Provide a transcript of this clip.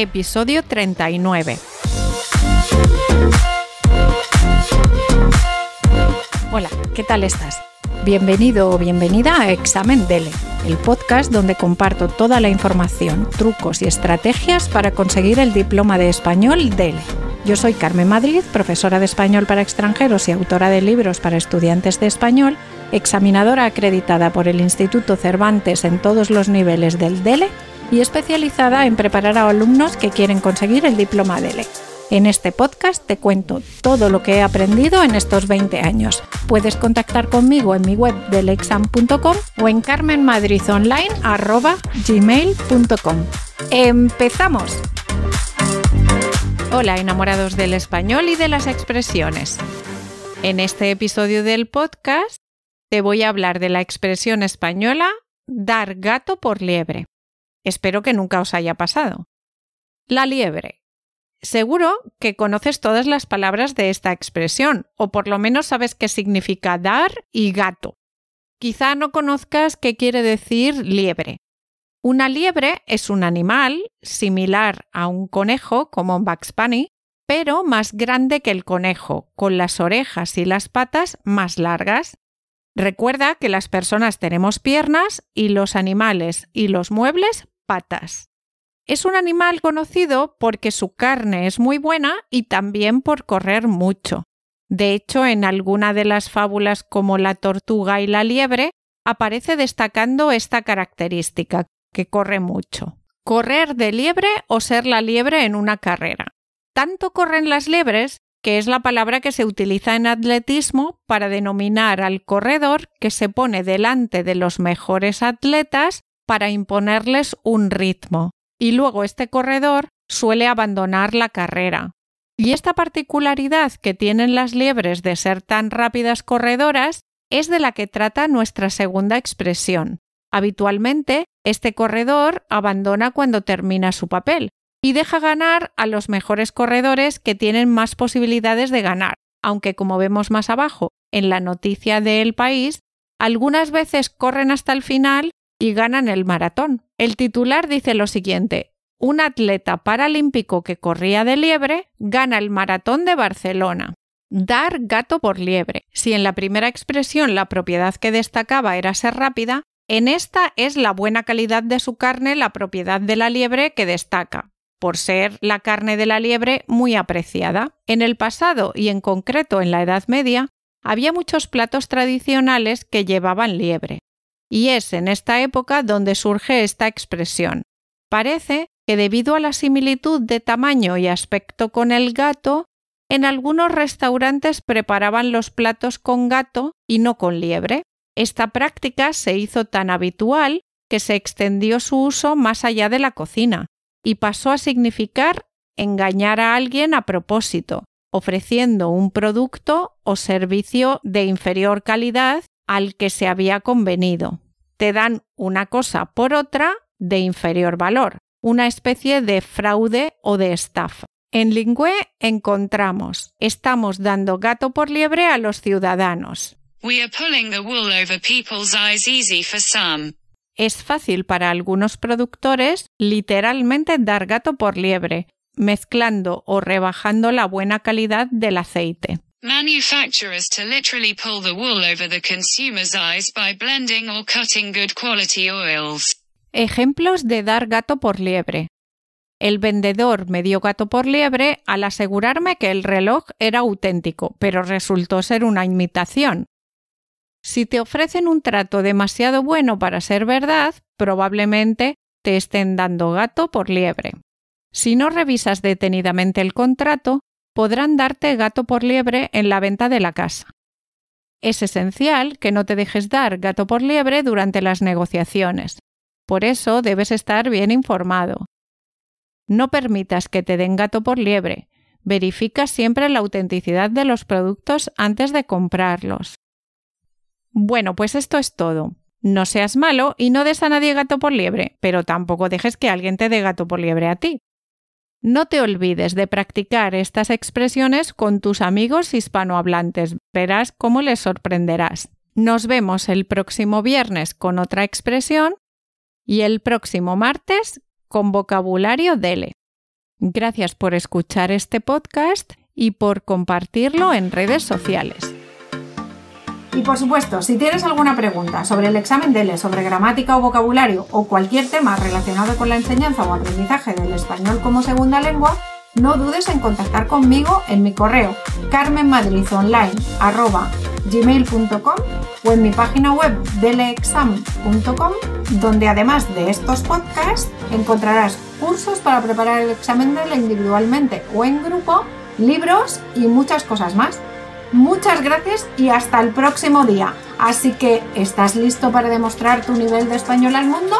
episodio 39. Hola, ¿qué tal estás? Bienvenido o bienvenida a Examen Dele, el podcast donde comparto toda la información, trucos y estrategias para conseguir el diploma de español Dele. Yo soy Carmen Madrid, profesora de español para extranjeros y autora de libros para estudiantes de español, examinadora acreditada por el Instituto Cervantes en todos los niveles del DELE y especializada en preparar a alumnos que quieren conseguir el diploma DELE. En este podcast te cuento todo lo que he aprendido en estos 20 años. Puedes contactar conmigo en mi web delexam.com o en carmenmadridonline.gmail.com. ¡Empezamos! Hola enamorados del español y de las expresiones. En este episodio del podcast te voy a hablar de la expresión española dar gato por liebre. Espero que nunca os haya pasado. La liebre Seguro que conoces todas las palabras de esta expresión, o por lo menos sabes qué significa dar y gato. Quizá no conozcas qué quiere decir liebre. Una liebre es un animal similar a un conejo, como un Bugs pero más grande que el conejo, con las orejas y las patas más largas. Recuerda que las personas tenemos piernas y los animales y los muebles patas. Es un animal conocido porque su carne es muy buena y también por correr mucho. De hecho, en alguna de las fábulas como la tortuga y la liebre, aparece destacando esta característica, que corre mucho. Correr de liebre o ser la liebre en una carrera. Tanto corren las liebres que es la palabra que se utiliza en atletismo para denominar al corredor que se pone delante de los mejores atletas para imponerles un ritmo y luego este corredor suele abandonar la carrera. Y esta particularidad que tienen las liebres de ser tan rápidas corredoras es de la que trata nuestra segunda expresión. Habitualmente, este corredor abandona cuando termina su papel y deja ganar a los mejores corredores que tienen más posibilidades de ganar, aunque como vemos más abajo en la noticia del país, algunas veces corren hasta el final y ganan el maratón. El titular dice lo siguiente, un atleta paralímpico que corría de liebre gana el maratón de Barcelona. Dar gato por liebre. Si en la primera expresión la propiedad que destacaba era ser rápida, en esta es la buena calidad de su carne la propiedad de la liebre que destaca, por ser la carne de la liebre muy apreciada. En el pasado y en concreto en la Edad Media, había muchos platos tradicionales que llevaban liebre y es en esta época donde surge esta expresión. Parece que debido a la similitud de tamaño y aspecto con el gato, en algunos restaurantes preparaban los platos con gato y no con liebre. Esta práctica se hizo tan habitual que se extendió su uso más allá de la cocina y pasó a significar engañar a alguien a propósito, ofreciendo un producto o servicio de inferior calidad al que se había convenido. Te dan una cosa por otra de inferior valor, una especie de fraude o de estafa. En Lingüe encontramos estamos dando gato por liebre a los ciudadanos. Es fácil para algunos productores literalmente dar gato por liebre, mezclando o rebajando la buena calidad del aceite. Manufacturers to literally pull the wool over the consumer's eyes by blending or cutting good quality oils. Ejemplos de dar gato por liebre. El vendedor me dio gato por liebre al asegurarme que el reloj era auténtico, pero resultó ser una imitación. Si te ofrecen un trato demasiado bueno para ser verdad, probablemente te estén dando gato por liebre. Si no revisas detenidamente el contrato, podrán darte gato por liebre en la venta de la casa. Es esencial que no te dejes dar gato por liebre durante las negociaciones. Por eso debes estar bien informado. No permitas que te den gato por liebre. Verifica siempre la autenticidad de los productos antes de comprarlos. Bueno, pues esto es todo. No seas malo y no des a nadie gato por liebre, pero tampoco dejes que alguien te dé gato por liebre a ti. No te olvides de practicar estas expresiones con tus amigos hispanohablantes. Verás cómo les sorprenderás. Nos vemos el próximo viernes con otra expresión y el próximo martes con vocabulario Dele. Gracias por escuchar este podcast y por compartirlo en redes sociales. Y por supuesto, si tienes alguna pregunta sobre el examen DELE, sobre gramática o vocabulario o cualquier tema relacionado con la enseñanza o aprendizaje del español como segunda lengua, no dudes en contactar conmigo en mi correo carmenmadridonline.gmail.com o en mi página web deleexam.com donde además de estos podcasts encontrarás cursos para preparar el examen DELE individualmente o en grupo, libros y muchas cosas más. Muchas gracias y hasta el próximo día. Así que, ¿estás listo para demostrar tu nivel de español al mundo?